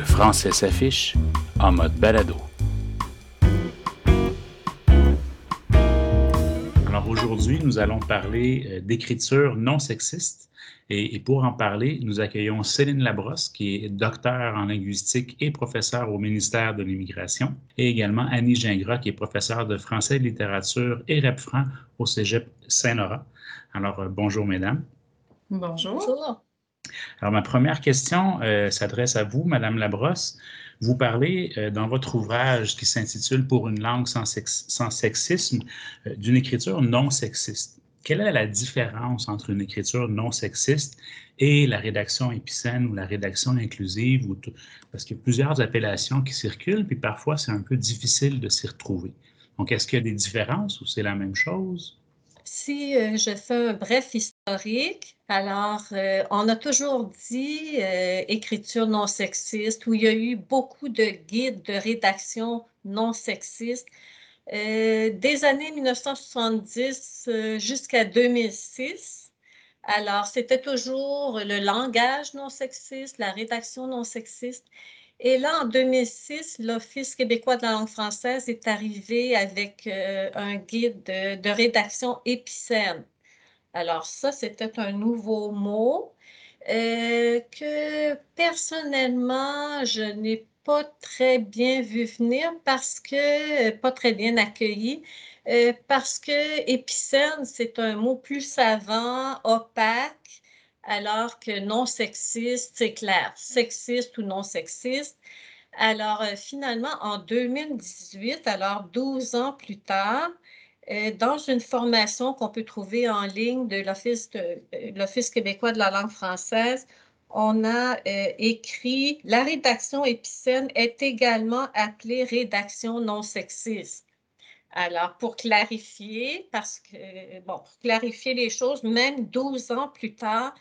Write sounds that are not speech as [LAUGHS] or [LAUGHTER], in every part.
Le français s'affiche en mode balado. Alors aujourd'hui, nous allons parler euh, d'écriture non sexiste. Et, pour en parler, nous accueillons Céline Labrosse, qui est docteur en linguistique et professeure au ministère de l'Immigration, et également Annie Gingras, qui est professeure de français, littérature et rep franc au Cégep Saint-Laurent. Alors, euh, bonjour, mesdames. Bonjour. Alors, ma première question euh, s'adresse à vous, Madame Labrosse. Vous parlez euh, dans votre ouvrage qui s'intitule Pour une langue sans, sexisme d'une écriture non sexiste quelle est la différence entre une écriture non sexiste et la rédaction épicène ou la rédaction inclusive? Parce qu'il y a plusieurs appellations qui circulent, puis parfois c'est un peu difficile de s'y retrouver. Donc, est-ce qu'il y a des différences ou c'est la même chose? Si euh, je fais un bref historique, alors euh, on a toujours dit euh, écriture non sexiste, où il y a eu beaucoup de guides de rédaction non sexiste. Euh, des années 1970 euh, jusqu'à 2006. Alors, c'était toujours le langage non sexiste, la rédaction non sexiste. Et là, en 2006, l'Office québécois de la langue française est arrivé avec un guide de, de, rédaction épicène. Alors, ça, c'était un nouveau mot que personnellement, je n'ai pas très bien vu venir parce que, euh, pas très bien accueilli, euh, parce que épicène, c'est un mot plus savant, opaque, alors que non sexiste, c'est clair, sexiste ou non sexiste. Alors, euh, finalement, en 2018, alors 12 ans plus tard, dans une formation qu'on peut trouver en ligne de l'Office québécois de la langue française, on a euh, écrit la rédaction épicène est également appelée rédaction non sexiste. Alors, pour clarifier, parce que, bon, pour clarifier les choses, même 12 ans plus tard,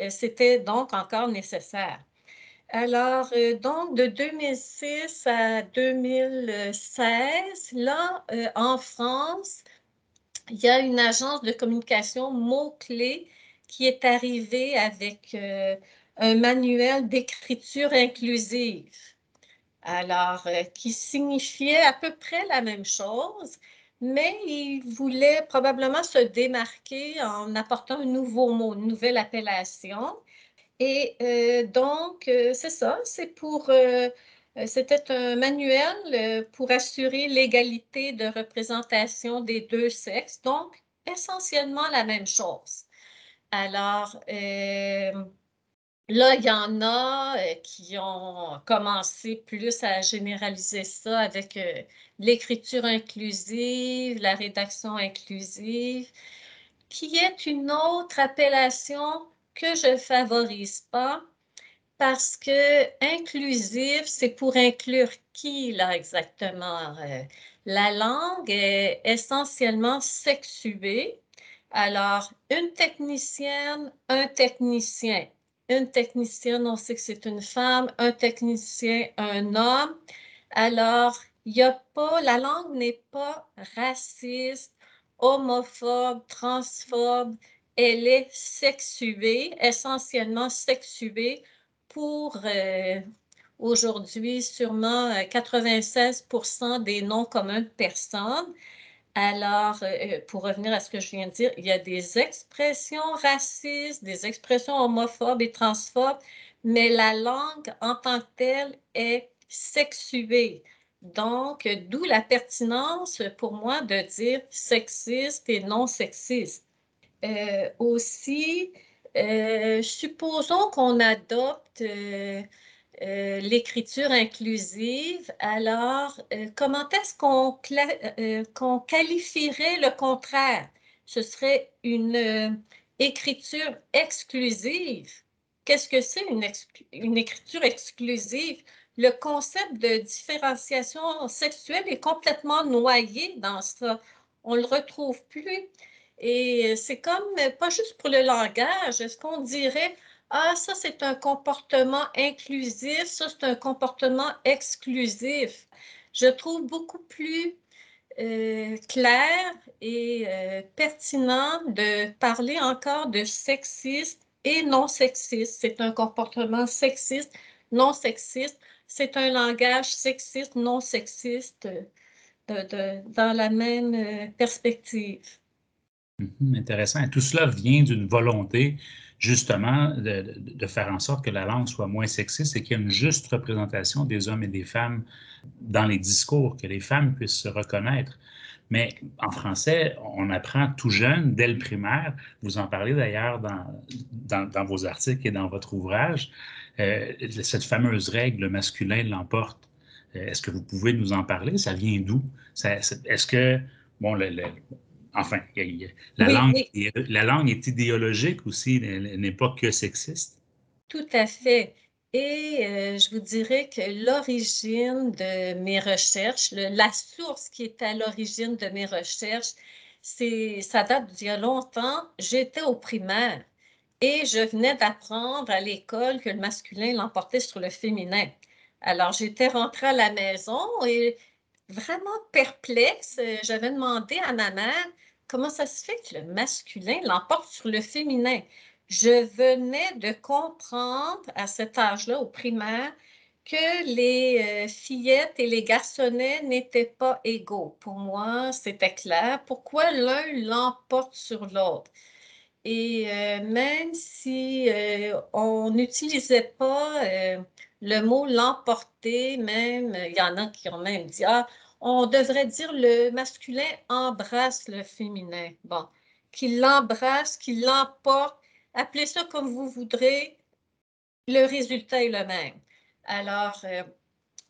euh, c'était donc encore nécessaire. Alors, euh, donc, de 2006 à 2016, là, en France, il y a une agence de communication mots-clés qui est arrivée avec un manuel d'écriture inclusive. Alors, euh, qui signifiait à peu près la même chose, mais il voulait probablement se démarquer en apportant un nouveau mot, une nouvelle appellation. Et euh, donc, euh, c'est ça, c'est pour, c'était un manuel pour assurer l'égalité de représentation des deux sexes, donc essentiellement la même chose. Alors, Là, il y en a euh, qui ont commencé plus à généraliser ça avec euh, l'écriture inclusive, la rédaction inclusive, qui est une autre appellation que je ne favorise pas parce que inclusif, c'est pour inclure qui là exactement? Euh, la langue est essentiellement sexuée. Alors, une technicienne, un technicien une technicienne, on sait que c'est une femme, un technicien, un homme. Alors, il a pas, la langue n'est pas raciste, homophobe, transphobe, elle est sexuée, essentiellement sexuée pour euh, aujourd'hui sûrement 96 euh, des noms communs de personnes. Alors, euh, pour revenir à ce que je viens de dire, il y a des expressions racistes, des expressions homophobes et transphobes, mais la langue en tant que telle est sexuée. Donc, d'où la pertinence pour moi de dire sexiste et non sexiste. Aussi, supposons qu'on adopte euh, l'écriture inclusive, alors euh, comment est-ce qu'on euh, qualifierait le contraire? Ce serait une écriture exclusive. Qu'est-ce que c'est une, une, écriture exclusive? Le concept de différenciation sexuelle est complètement noyé dans ça. On ne le retrouve plus. Et c'est comme, pas juste pour le langage, est-ce qu'on dirait, ah, ça, c'est un comportement inclusif, ça, c'est un comportement exclusif. Je trouve beaucoup plus euh, clair et euh, pertinent de parler encore de sexiste et non sexiste. C'est un comportement sexiste, non sexiste. c'est un langage sexiste, non sexiste, dans la même euh, perspective. Mhm, intéressant. Tout cela vient d'une volonté justement de, faire en sorte que la langue soit moins sexiste et qu'il y ait une juste représentation des hommes et des femmes dans les discours, que les femmes puissent se reconnaître. Mais en français, on apprend tout jeune, dès le primaire, vous en parlez d'ailleurs dans, vos articles et dans votre ouvrage, euh, cette fameuse règle, masculin l'emporte. Euh, est-ce que vous pouvez nous en parler? Ça vient d'où? Est-ce que, bon, le, enfin, la, langue, la langue est idéologique aussi, elle n'est pas que sexiste? Tout à fait. Et euh, je vous dirais que l'origine de mes recherches, la source qui est à l'origine de mes recherches, c'est, ça date d'il y a longtemps. J'étais au primaire et je venais d'apprendre à l'école que le masculin l'emportait sur le féminin. Alors, j'étais rentrée à la maison et vraiment perplexe, j'avais demandé à ma mère comment ça se fait que le masculin l'emporte sur le féminin? Je venais de comprendre à cet âge-là, au primaire, que les euh, fillettes et les garçonnets n'étaient pas égaux. Pour moi, c'était clair. Pourquoi l'un l'emporte sur l'autre? Et euh, même si euh, on n'utilisait pas le mot l'emporter, même, il y en a qui ont même dit, ah, on devrait dire le masculin embrasse le féminin. Bon, qu'il l'embrasse, qu'il l'emporte, appelez ça comme vous voudrez, le résultat est le même. Alors, euh,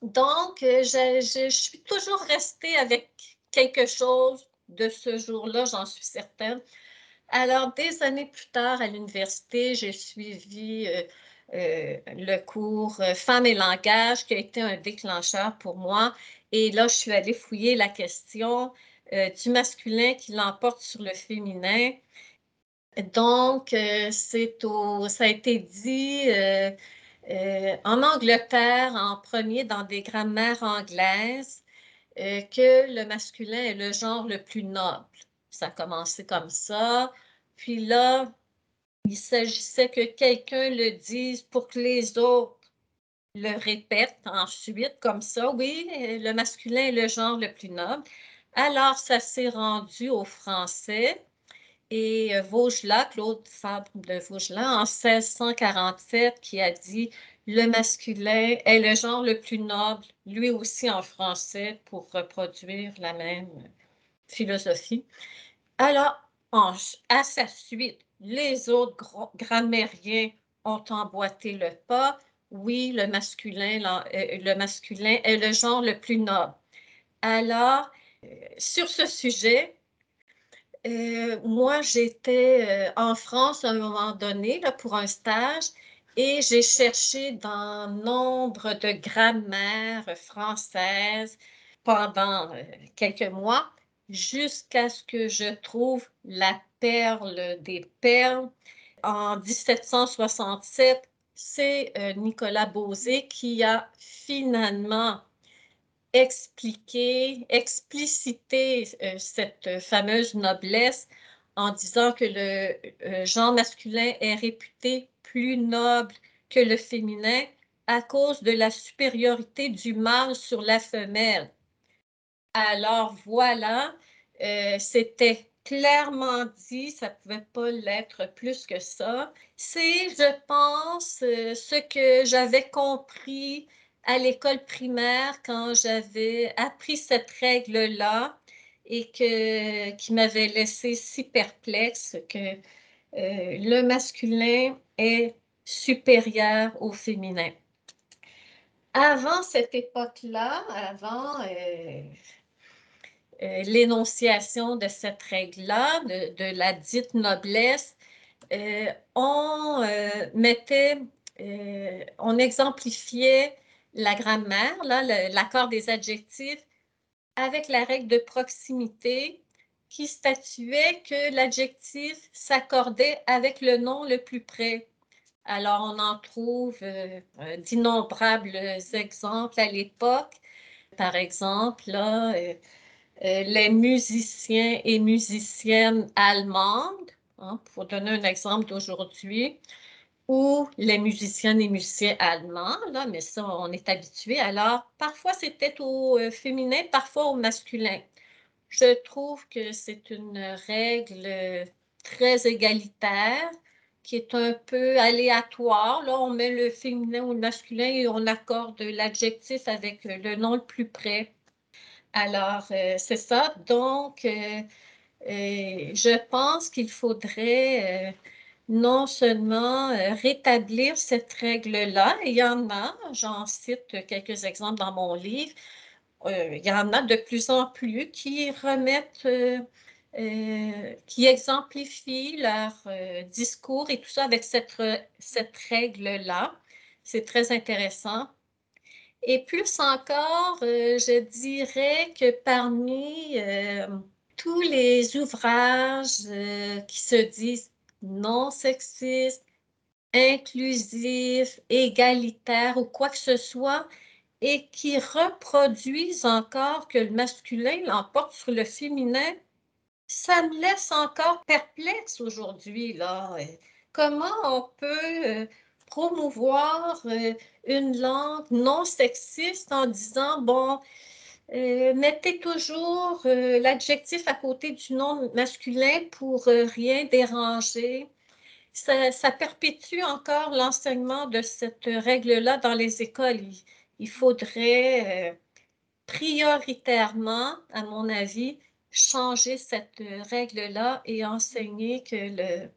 donc, euh, je, suis toujours restée avec quelque chose de ce jour-là, j'en suis certaine. Alors, des années plus tard, à l'université, j'ai suivi euh, le cours Femmes et langage, qui a été un déclencheur pour moi. Et là, je suis allée fouiller la question du masculin qui l'emporte sur le féminin. Donc, euh, c'est au, ça a été dit euh, euh, en Angleterre en premier dans des grammaires anglaises que le masculin est le genre le plus noble. Ça a commencé comme ça. Puis là, il s'agissait que quelqu'un le dise pour que les autres le répètent ensuite comme ça. Oui, le masculin est le genre le plus noble. Alors, ça s'est rendu au français. Et euh, Vaugelas, Claude Fabre de Vaugelas, en 1647, qui a dit le masculin est le genre le plus noble, lui aussi en français, pour reproduire la même philosophie. Alors, à sa suite, les autres grammairiens ont emboîté le pas. Oui, le masculin, euh, le masculin est le genre le plus noble. Alors, euh, sur ce sujet, euh, moi, j'étais en France à un moment donné pour un stage et j'ai cherché dans nombre de grammaires françaises pendant quelques mois jusqu'à ce que je trouve la perle des perles. En 1767, c'est Nicolas Beauzé qui a finalement expliquer, expliciter euh, cette fameuse noblesse en disant que le euh, genre masculin est réputé plus noble que le féminin à cause de la supériorité du mâle sur la femelle. Alors voilà, euh, c'était clairement dit, ça ne pouvait pas l'être plus que ça. C'est, je pense, ce que j'avais compris à l'école primaire quand j'avais appris cette règle-là et que, qui m'avait laissé si perplexe que euh, le masculin est supérieur au féminin. Avant cette époque-là, avant euh, euh, l'énonciation de cette règle-là, de, la dite noblesse, on mettait, on exemplifiait la grammaire, l'accord des adjectifs, avec la règle de proximité qui statuait que l'adjectif s'accordait avec le nom le plus près. Alors, on en trouve euh, euh, d'innombrables exemples à l'époque. Par exemple, euh, les musiciens et musiciennes allemandes, hein, pour donner un exemple d'aujourd'hui, ou les musiciennes et musiciens allemands, là, mais ça, on est habitué. Alors, parfois, c'était au euh, féminin, parfois au masculin. Je trouve que c'est une règle très égalitaire qui est un peu aléatoire. Là, on met le féminin ou le masculin et on accorde l'adjectif avec le nom le plus près. Alors, euh, c'est ça. Donc, euh, je pense qu'il faudrait non seulement euh, rétablir cette règle-là, il y en a, j'en cite quelques exemples dans mon livre, euh, il y en a de plus en plus qui remettent, euh, qui exemplifient leur discours et tout ça avec cette, cette règle-là. C'est très intéressant. Et plus encore, je dirais que parmi tous les ouvrages qui se disent non sexiste, inclusif, égalitaire ou quoi que ce soit, et qui reproduisent encore que le masculin l'emporte sur le féminin, ça me laisse encore perplexe aujourd'hui. Comment on peut euh, promouvoir euh, une langue non sexiste en disant, bon, euh, mettez toujours euh, l'adjectif à côté du nom masculin pour rien déranger. Ça, perpétue encore l'enseignement de cette règle-là dans les écoles. Il, faudrait prioritairement, à mon avis, changer cette règle-là et enseigner que le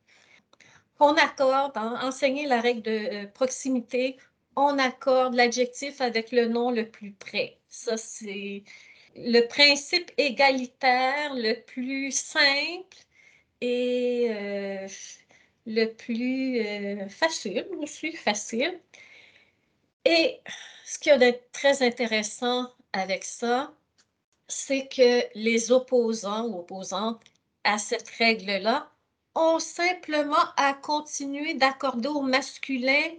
qu'on accorde, hein, enseigner la règle de proximité, on accorde l'adjectif avec le nom le plus près. Ça, c'est le principe égalitaire le plus simple et euh, le plus euh, facile aussi, facile. Et ce qui est très intéressant avec ça, c'est que les opposants ou opposantes à cette règle-là ont simplement à continuer d'accorder au masculin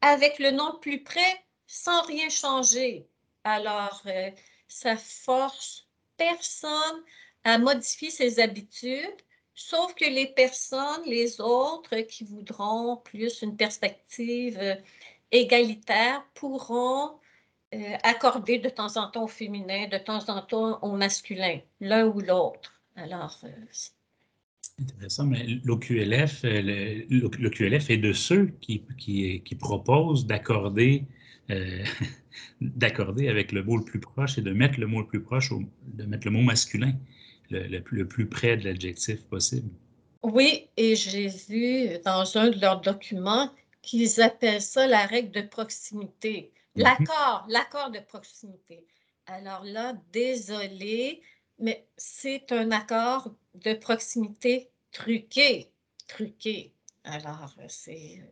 avec le nom plus près sans rien changer. Alors, euh, ça force personne à modifier ses habitudes, sauf que les personnes, les autres qui voudront plus une perspective euh, égalitaire pourront euh, accorder de temps en temps au féminin, de temps en temps au masculin, l'un ou l'autre. Alors, Intéressant, mais l'OQLF, l'OQLF est de ceux qui, qui, qui proposent d'accorder euh, [LAUGHS] d'accorder avec le mot le plus proche et de mettre le mot le plus proche, de mettre le mot masculin le, plus, près de l'adjectif possible. Oui, et j'ai vu dans un de leurs documents qu'ils appellent ça la règle de proximité. Mhm. L'accord, l'accord de proximité. Alors là, désolé, mais c'est un accord de proximité truqué, truqué. Alors, c'est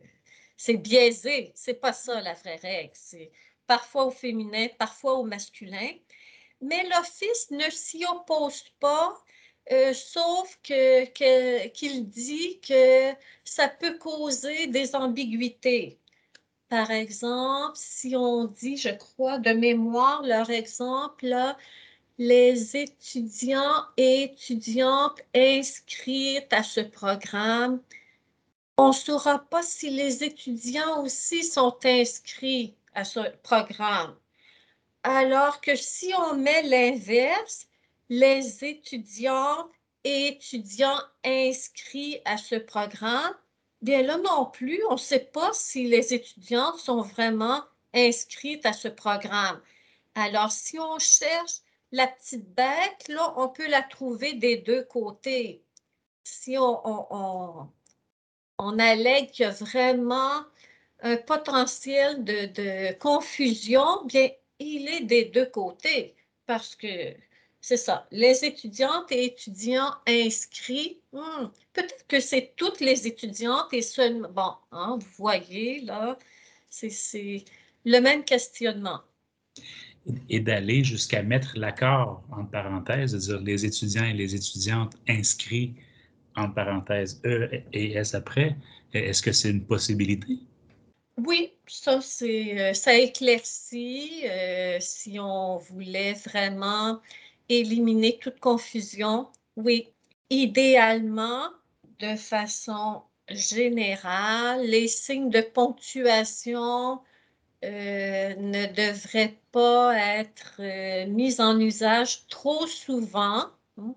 c'est biaisé. C'est pas ça la vraie règle. C'est parfois au féminin, parfois au masculin. Mais l'Office ne s'y oppose pas, euh, sauf que, qu'il dit que ça peut causer des ambiguïtés. Par exemple, si on dit, je crois, de mémoire, leur exemple, là, les étudiants et étudiantes inscrits à ce programme on ne saura pas si les étudiants aussi sont inscrits à ce programme. Alors que si on met l'inverse, les étudiants et étudiants inscrits à ce programme, bien là non plus, on ne sait pas si les étudiants sont vraiment inscrits à ce programme. Alors, si on cherche la petite bête, là, on peut la trouver des deux côtés. Si on, allègue qu'il y a vraiment un potentiel de, confusion, bien, il est des deux côtés parce que c'est ça. Les étudiantes et étudiants inscrits, hmm, peut-être que c'est toutes les étudiantes et seulement, bon, hein, vous voyez là, c'est le même questionnement. Et d'aller jusqu'à mettre l'accord entre parenthèses, c'est-à-dire les étudiants et les étudiantes inscrits en parenthèse E et S après, est-ce que c'est une possibilité? Oui, ça, c'est, euh, ça éclaircit euh, si on voulait vraiment éliminer toute confusion. Oui, idéalement, de façon général, les signes de ponctuation ne devraient pas être euh, mis en usage trop souvent, hein.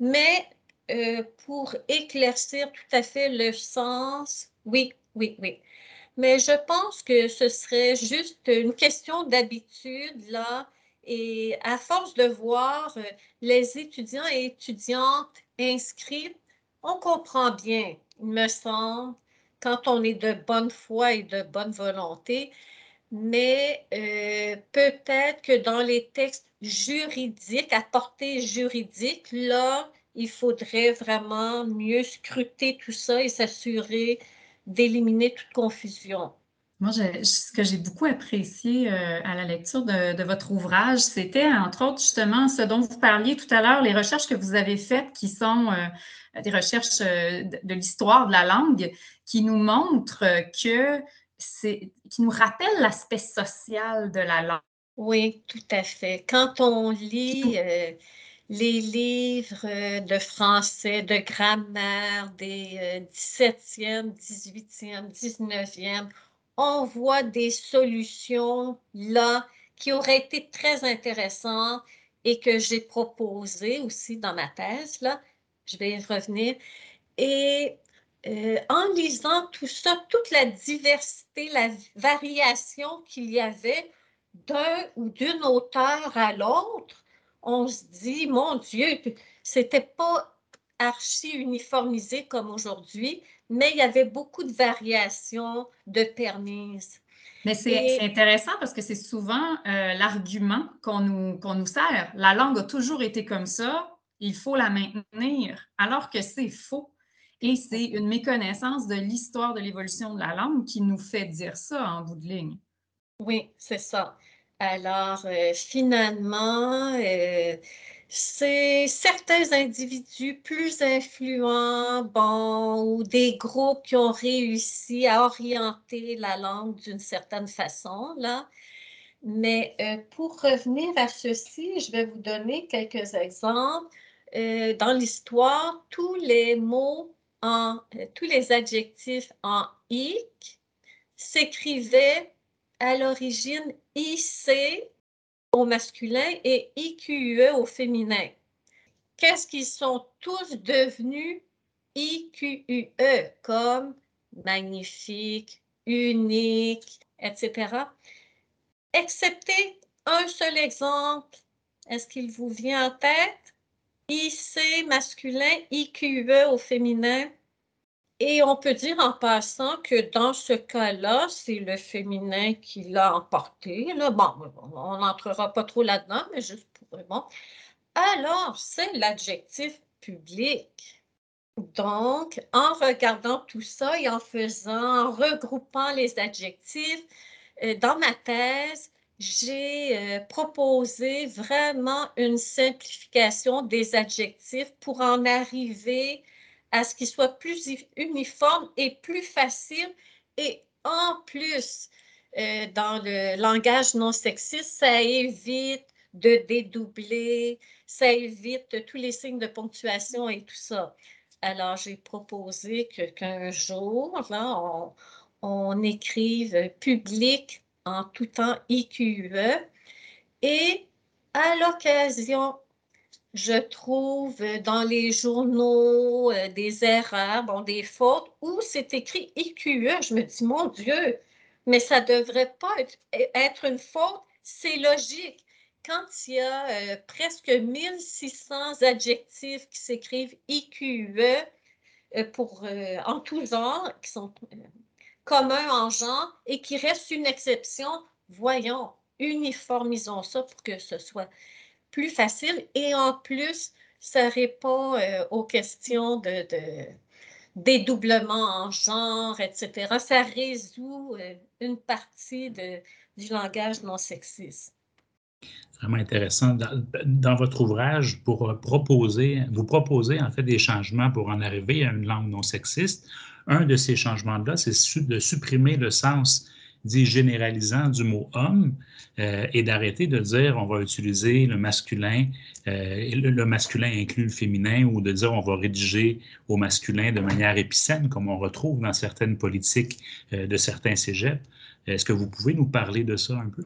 mais euh, pour éclaircir tout à fait le sens, oui, oui, oui. Mais je pense que ce serait juste une question d'habitude, là, et à force de voir les étudiants et étudiantes inscrits, on comprend bien, il me semble, quand on est de bonne foi et de bonne volonté, mais euh, peut-être que dans les textes juridiques, à portée juridique, là, il faudrait vraiment mieux scruter tout ça et s'assurer d'éliminer toute confusion. Moi, ce que j'ai beaucoup apprécié euh, à la lecture de, votre ouvrage, c'était entre autres justement ce dont vous parliez tout à l'heure, les recherches que vous avez faites qui sont euh, des recherches euh, de, l'histoire de la langue qui nous montrent que qui nous rappellent l'aspect social de la langue. Oui, tout à fait. Quand on lit les livres de français, de grammaire des 17e, 18e, 19e, on voit des solutions là qui auraient été très intéressantes et que j'ai proposées aussi dans ma thèse. Là. Je vais y revenir. Et euh, en lisant tout ça, toute la diversité, la variation qu'il y avait d'un ou d'une auteur à l'autre, on se dit, mon Dieu, c'était pas archi uniformisé comme aujourd'hui, mais il y avait beaucoup de variations de permises. Mais c'est intéressant parce que c'est souvent euh, l'argument qu'on nous, qu'on nous sert. La langue a toujours été comme ça, il faut la maintenir, alors que c'est faux. Et c'est une méconnaissance de l'histoire de l'évolution de la langue qui nous fait dire ça en bout de ligne. Oui, c'est ça. Alors, euh, finalement, euh, c'est certains individus plus influents, ou des groupes qui ont réussi à orienter la langue d'une certaine façon, là. Mais euh, pour revenir à ceci, je vais vous donner quelques exemples. Dans l'histoire, tous les mots euh, tous les adjectifs en ic s'écrivaient à l'origine IC au masculin et IQE au féminin. Qu'est-ce qu'ils sont tous devenus IQUE comme magnifique, unique, etc. Excepté un seul exemple. Est-ce qu'il vous vient en tête? IC masculin, IQE au féminin. Et on peut dire en passant que dans ce cas-là, c'est le féminin qui l'a emporté. Là. Bon, on n'entrera pas trop là-dedans, mais juste pour bon. Alors, c'est l'adjectif public. Donc, en regardant tout ça et en faisant, en regroupant les adjectifs, euh, dans ma thèse, j'ai euh, proposé vraiment une simplification des adjectifs pour en arriver à ce qu'il soit plus uniforme et plus facile. Et en plus, euh, dans le langage non sexiste, ça évite de dédoubler, ça évite tous les signes de ponctuation et tout ça. Alors, j'ai proposé qu'un jour, là, on, on, écrive public en tout temps IQE et à l'occasion je trouve dans les journaux euh, des erreurs, bon, des fautes, où c'est écrit IQE. Je me dis, mon Dieu, mais ça ne devrait pas être, une faute. C'est logique. Quand il y a euh, presque 1600 adjectifs qui s'écrivent IQE euh, pour, en tout genre, qui sont communs en genre, et qui reste une exception, voyons, uniformisons ça pour que ce soit plus facile et en plus, ça répond euh, aux questions de, dédoublement en genre, etc. Ça résout euh, une partie du langage non sexiste. Vraiment intéressant. Dans, votre ouvrage, pour euh, proposer, vous proposez en fait des changements pour en arriver à une langue non sexiste. Un de ces changements-là, c'est de supprimer le sens dit généralisant du mot homme euh, et d'arrêter de dire on va utiliser le masculin, euh, le, masculin inclut le féminin ou de dire on va rédiger au masculin de manière épicène comme on retrouve dans certaines politiques euh, de certains cégeps. Est-ce que vous pouvez nous parler de ça un peu?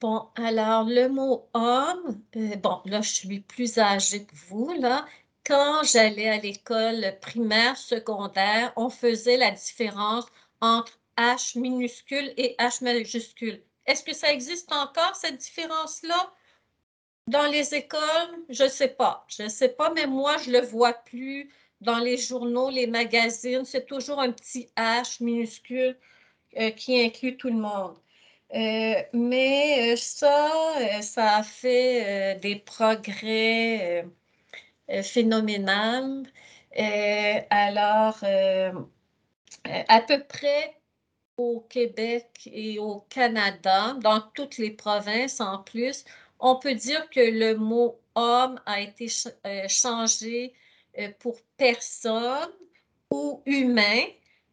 Bon, alors le mot homme, bon, là, je suis plus âgée que vous, là. Quand j'allais à l'école primaire, secondaire, on faisait la différence entre H minuscule et H majuscule. Est-ce que ça existe encore, cette différence-là? Dans les écoles, je ne sais pas. Je ne sais pas, mais moi, je ne le vois plus dans les journaux, les magazines. C'est toujours un petit H minuscule euh, qui inclut tout le monde. Euh, mais euh, ça, ça a fait des progrès phénoménaux. alors, à peu près au Québec et au Canada, dans toutes les provinces en plus, on peut dire que le mot homme a été euh, changé euh, pour personne ou humain.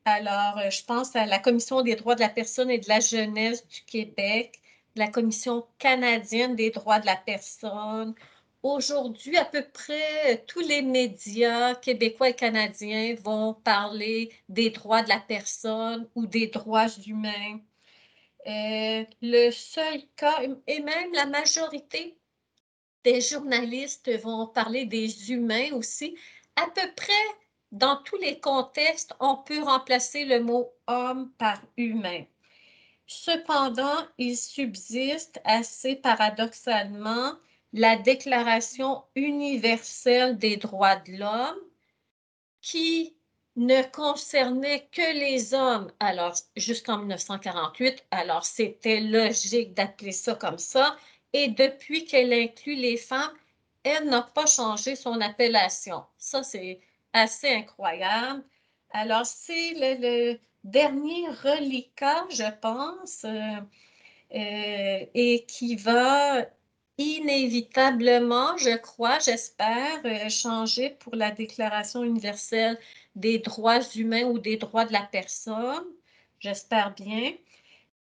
Alors, euh, je pense à la Commission des droits de la personne et de la jeunesse du Québec, la Commission canadienne des droits de la personne, Aujourd'hui, à peu près tous les médias québécois et canadiens vont parler des droits de la personne ou des droits humains. Euh, le seul cas, et même la majorité des journalistes vont parler des humains aussi. À peu près dans tous les contextes, on peut remplacer le mot homme par humain. Cependant, il subsiste assez paradoxalement la Déclaration universelle des droits de l'homme qui ne concernait que les hommes, alors jusqu'en 1948, alors c'était logique d'appeler ça comme ça, et depuis qu'elle inclut les femmes, elle n'a pas changé son appellation. Ça, c'est assez incroyable. Alors, c'est le, dernier reliquat, je pense, euh, euh, et qui va inévitablement, je crois, j'espère, euh, changer pour la Déclaration universelle des droits humains ou des droits de la personne. J'espère bien.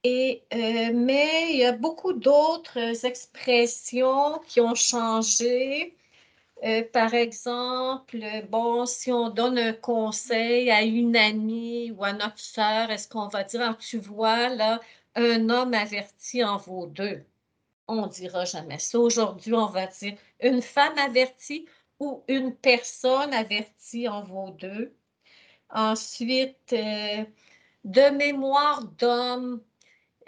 Et, euh, mais il y a beaucoup d'autres expressions qui ont changé. Euh, par exemple, bon, si on donne un conseil à une amie ou à notre sœur, est-ce qu'on va dire, ah, tu vois, là, un homme averti en vaut deux? On dira jamais ça. Aujourd'hui, on va dire une femme avertie ou une personne avertie en vaut deux. Ensuite, euh, de mémoire d'homme,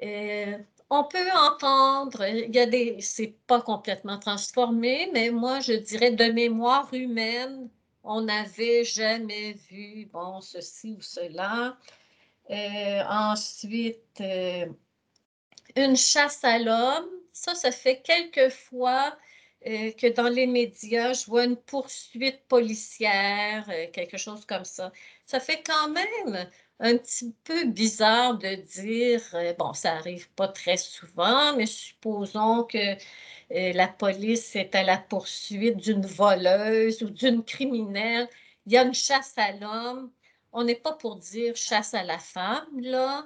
euh, on peut entendre, il y a des, c'est pas complètement transformé, mais moi, je dirais de mémoire humaine, on n'avait jamais vu, bon, ceci ou cela. Euh, ensuite, une chasse à l'homme, ça, ça fait quelques fois euh, que dans les médias, je vois une poursuite policière, euh, quelque chose comme ça. Ça fait quand même un petit peu bizarre de dire, euh, bon, ça arrive pas très souvent, mais supposons que la police est à la poursuite d'une voleuse ou d'une criminelle. Il y a une chasse à l'homme. On n'est pas pour dire chasse à la femme, là.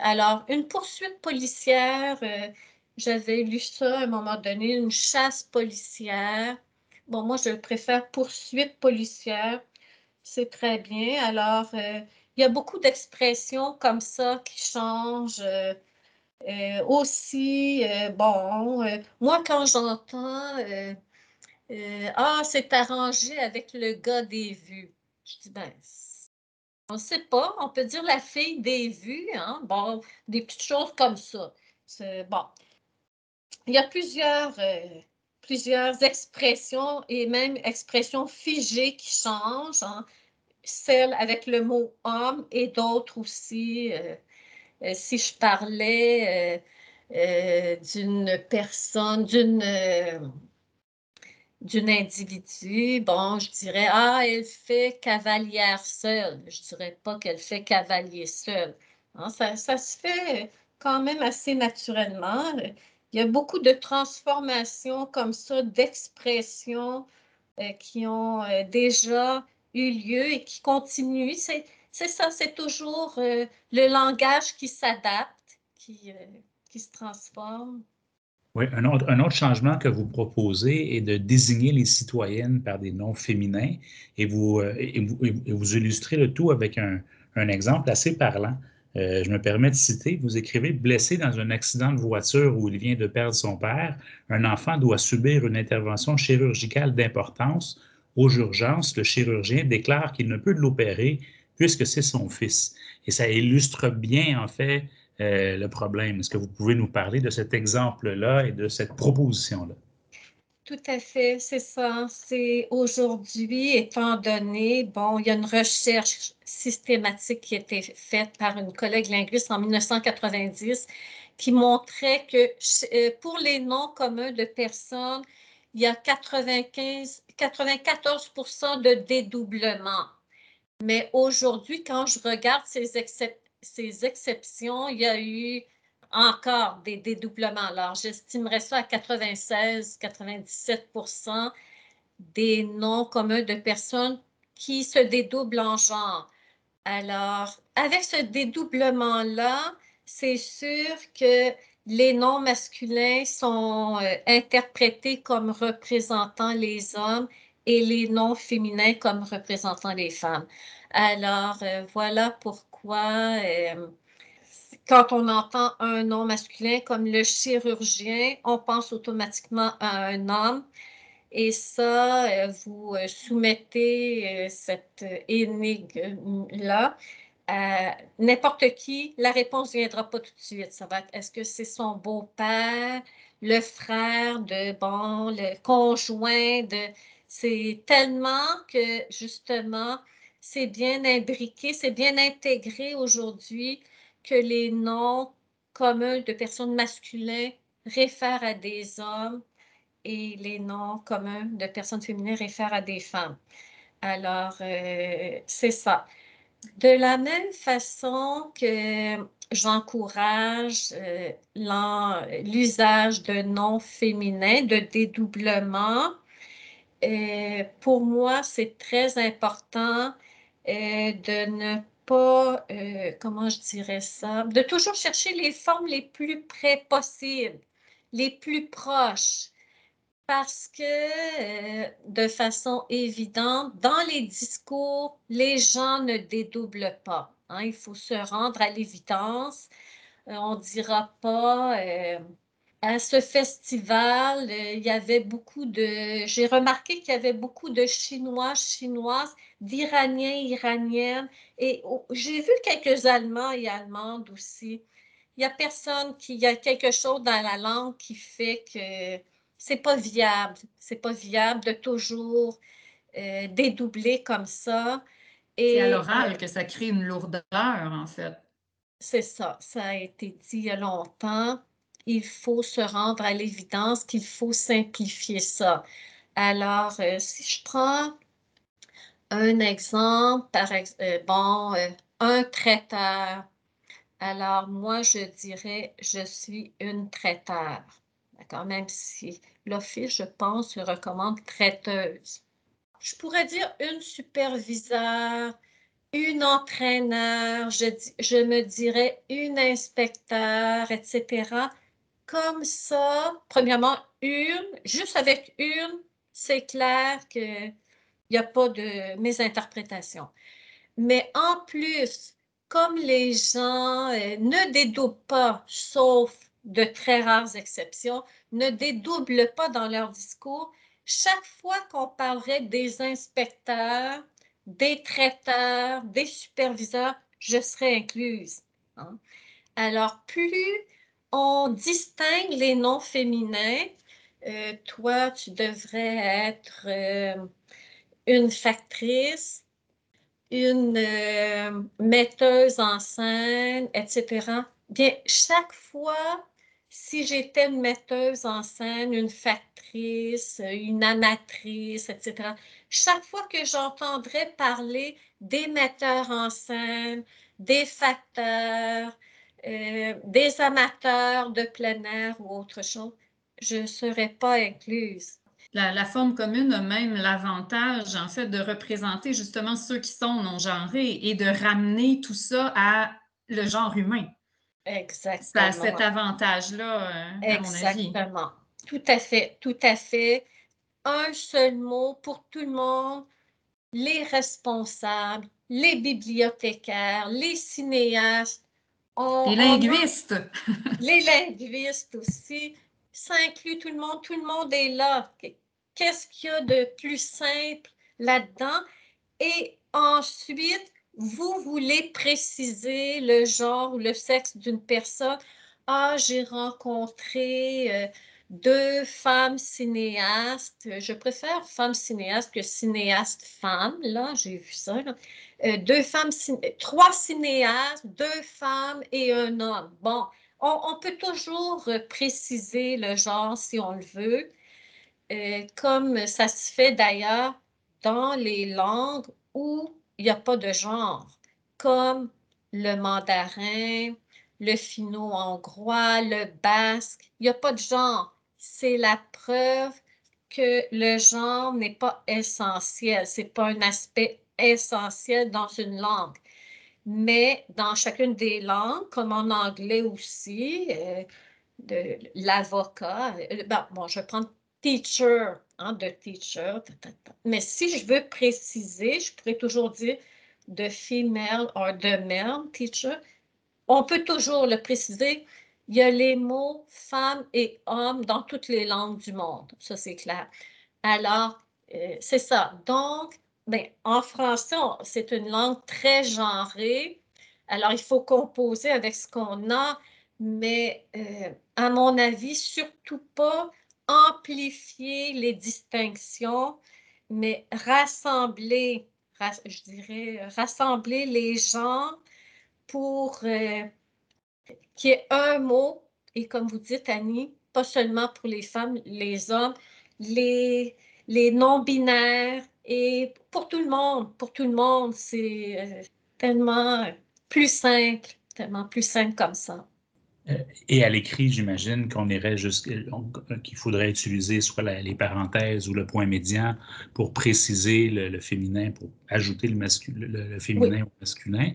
alors, une poursuite policière, j'avais lu ça à un moment donné, une chasse policière. Bon, moi, je préfère poursuite policière. C'est très bien. Alors, euh, il y a beaucoup d'expressions comme ça qui changent. Euh, euh, aussi, bon, moi, quand j'entends Ah, c'est arrangé avec le gars des vues, je dis, ben, on ne sait pas, on peut dire la fille des vues, hein? Bon, des petites choses comme ça. Bon, il y a plusieurs, euh, plusieurs expressions et même expressions figées qui changent, hein. celles avec le mot homme et d'autres aussi. Euh, euh, si je parlais d'une personne, d'une d'une individu, bon, je dirais, ah, elle fait cavalière seule. Je dirais pas qu'elle fait cavalier seul. Hein. ça, se fait quand même assez naturellement il y a beaucoup de transformations comme ça, d'expressions euh, qui ont euh, déjà eu lieu et qui continuent. c'est ça, c'est toujours euh, le langage qui s'adapte, qui, se transforme. Oui, un autre, changement que vous proposez est de désigner les citoyennes par des noms féminins et vous, et illustrez le tout avec un exemple assez parlant. Euh, je me permets de citer, vous écrivez blessé dans un accident de voiture où il vient de perdre son père, un enfant doit subir une intervention chirurgicale d'importance. Aux urgences, le chirurgien déclare qu'il ne peut l'opérer puisque c'est son fils. Et ça illustre bien, en fait, euh, le problème. Est-ce que vous pouvez nous parler de cet exemple-là et de cette proposition-là? Tout à fait, c'est ça. C'est aujourd'hui, étant donné, bon, il y a une recherche systématique qui a été faite par une collègue linguiste en 1990 qui montrait que euh, pour les noms communs de personnes, il y a 95, 94 de dédoublement. Mais aujourd'hui, quand je regarde ces, ces exceptions, il y a eu encore des dédoublements. Alors, j'estimerais ça à 96-97% des noms communs de personnes qui se dédoublent en genre. Alors, avec ce dédoublement-là, c'est sûr que les noms masculins sont euh, interprétés comme représentant les hommes et les noms féminins comme représentant les femmes. Alors, euh, voilà pourquoi euh, quand on entend un nom masculin comme le chirurgien, on pense automatiquement à un homme. Et ça, euh, vous euh, soumettez euh, cette énigme-là à n'importe qui, la réponse ne viendra pas tout de suite. Ça va être est-ce que c'est son beau-père, le frère de, bon, le conjoint de. C'est tellement que, justement, c'est bien imbriqué, c'est bien intégré aujourd'hui que les noms communs de personnes masculines réfèrent à des hommes et les noms communs de personnes féminines réfèrent à des femmes. Alors, euh, c'est ça. De la même façon que j'encourage euh, l'usage de noms féminins, de dédoublement, euh, pour moi, c'est très important de ne pas, euh, comment je dirais ça, de toujours chercher les formes les plus près possibles, les plus proches. Parce que, euh, de façon évidente, dans les discours, les gens ne dédoublent pas. Hein. Il faut se rendre à l'évidence. Euh, on ne dira pas à ce festival, il y avait beaucoup de. J'ai remarqué qu'il y avait beaucoup de Chinois, Chinoises, d'Iraniens, Iraniennes, et j'ai vu quelques Allemands et Allemandes aussi. Il n'y a personne qui. Il y a quelque chose dans la langue qui fait que c'est pas viable. C'est pas viable de toujours euh, dédoubler comme ça. C'est à l'oral euh, que ça crée une lourdeur, en fait. C'est ça. Ça a été dit il y a longtemps il faut se rendre à l'évidence qu'il faut simplifier ça. Alors, euh, si je prends un exemple, par exemple, euh, bon, euh, un traiteur. Alors, moi, je dirais, je suis une traiteur. D'accord? Même si l'Office, je pense, recommande traiteuse. Je pourrais dire une superviseur, une entraîneur, je, je me dirais une inspecteur, etc comme ça, premièrement, une, juste avec une, c'est clair qu'il n'y a pas de mésinterprétation. Mais en plus, comme les gens euh, ne dédoublent pas, sauf de très rares exceptions, ne dédoublent pas dans leur discours, chaque fois qu'on parlerait des inspecteurs, des traiteurs, des superviseurs, je serais incluse. Hein. Alors, plus on distingue les noms féminins. Euh, toi, tu devrais être euh, une factrice, une euh, metteuse en scène, etc. Bien, chaque fois, si j'étais une metteuse en scène, une factrice, une amatrice, etc., chaque fois que j'entendrais parler des metteurs en scène, des facteurs, euh, des amateurs de plein air ou autre chose, je ne serais pas incluse. La, forme commune a même l'avantage, en fait, de représenter justement ceux qui sont non-genrés et de ramener tout ça à le genre humain. Exactement. Ça a cet avantage-là, euh, à mon avis. Exactement. Tout à fait, tout à fait. Un seul mot pour tout le monde. Les responsables, les bibliothécaires, les cinéastes. Les linguistes. [LAUGHS] les linguistes aussi. Ça inclut tout le monde. Tout le monde est là. Qu'est-ce qu'il y a de plus simple là-dedans? Et ensuite, vous voulez préciser le genre ou le sexe d'une personne. Ah, j'ai rencontré euh, deux femmes cinéastes. Je préfère femmes cinéastes que cinéastes femmes. Là, j'ai vu ça. Euh, deux femmes, trois cinéastes, deux femmes et un homme. Bon, on, peut toujours préciser le genre si on le veut, euh, comme ça se fait d'ailleurs dans les langues où il n'y a pas de genre, comme le mandarin, le finno-hongrois, le basque. Il n'y a pas de genre. C'est la preuve que le genre n'est pas essentiel. Ce n'est pas un aspect essentiel dans une langue. Mais dans chacune des langues, comme en anglais aussi, euh, l'avocat, euh, bon, je vais prendre teacher, hein, de teacher, mais si je veux préciser, je pourrais toujours dire de female or de male teacher. On peut toujours le préciser. Il y a les mots femme et homme dans toutes les langues du monde. Ça, c'est clair. Alors, euh, c'est ça. Donc, ben, en français, c'est une langue très genrée. Alors, il faut composer avec ce qu'on a, mais euh, à mon avis, surtout pas amplifier les distinctions, mais rassembler, je dirais, rassembler les gens pour euh, qu'il y ait un mot, et comme vous dites, Annie, pas seulement pour les femmes, les hommes, les, les non-binaires, et pour tout le monde, pour tout le monde, c'est euh, tellement plus simple, tellement plus simple comme ça. Euh, et à l'écrit, j'imagine qu'on irait qu'il faudrait utiliser soit les parenthèses ou le point médian pour préciser le, féminin, pour ajouter le, le, féminin au masculin.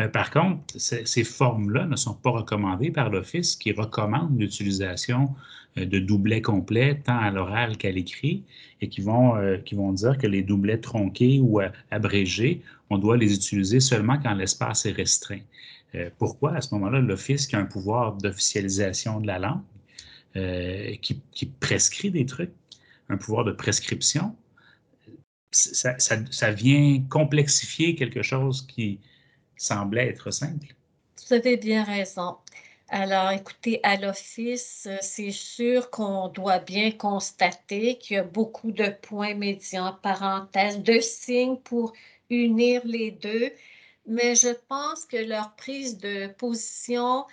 Euh, par contre, ces formes-là ne sont pas recommandées par l'Office qui recommande l'utilisation euh, de doublets complets tant à l'oral qu'à l'écrit et qui vont, qui vont dire que les doublets tronqués ou abrégés, on doit les utiliser seulement quand l'espace est restreint. Euh, pourquoi à ce moment-là, l'Office qui a un pouvoir d'officialisation de la langue, euh, qui, prescrit des trucs, un pouvoir de prescription, ça, vient complexifier quelque chose qui semblait être simple? Vous avez bien raison. Alors, écoutez, à l'Office, c'est sûr qu'on doit bien constater qu'il y a beaucoup de points médians, parenthèses, de signes pour unir les deux mais je pense que leur prise de position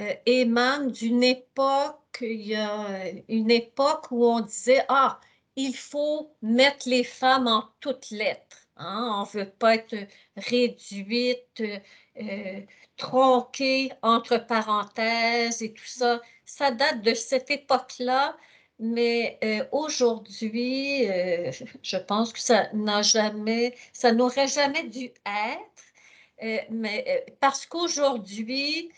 euh, émane d'une époque, il y a une époque où on disait, ah, il faut mettre les femmes en toutes lettres. Hein? On ne veut pas être réduite, euh, tronquée entre parenthèses et tout ça. Ça date de cette époque-là, mais euh, aujourd'hui, je pense que ça n'a jamais, ça n'aurait jamais dû être. Euh, mais euh, parce qu'aujourd'hui,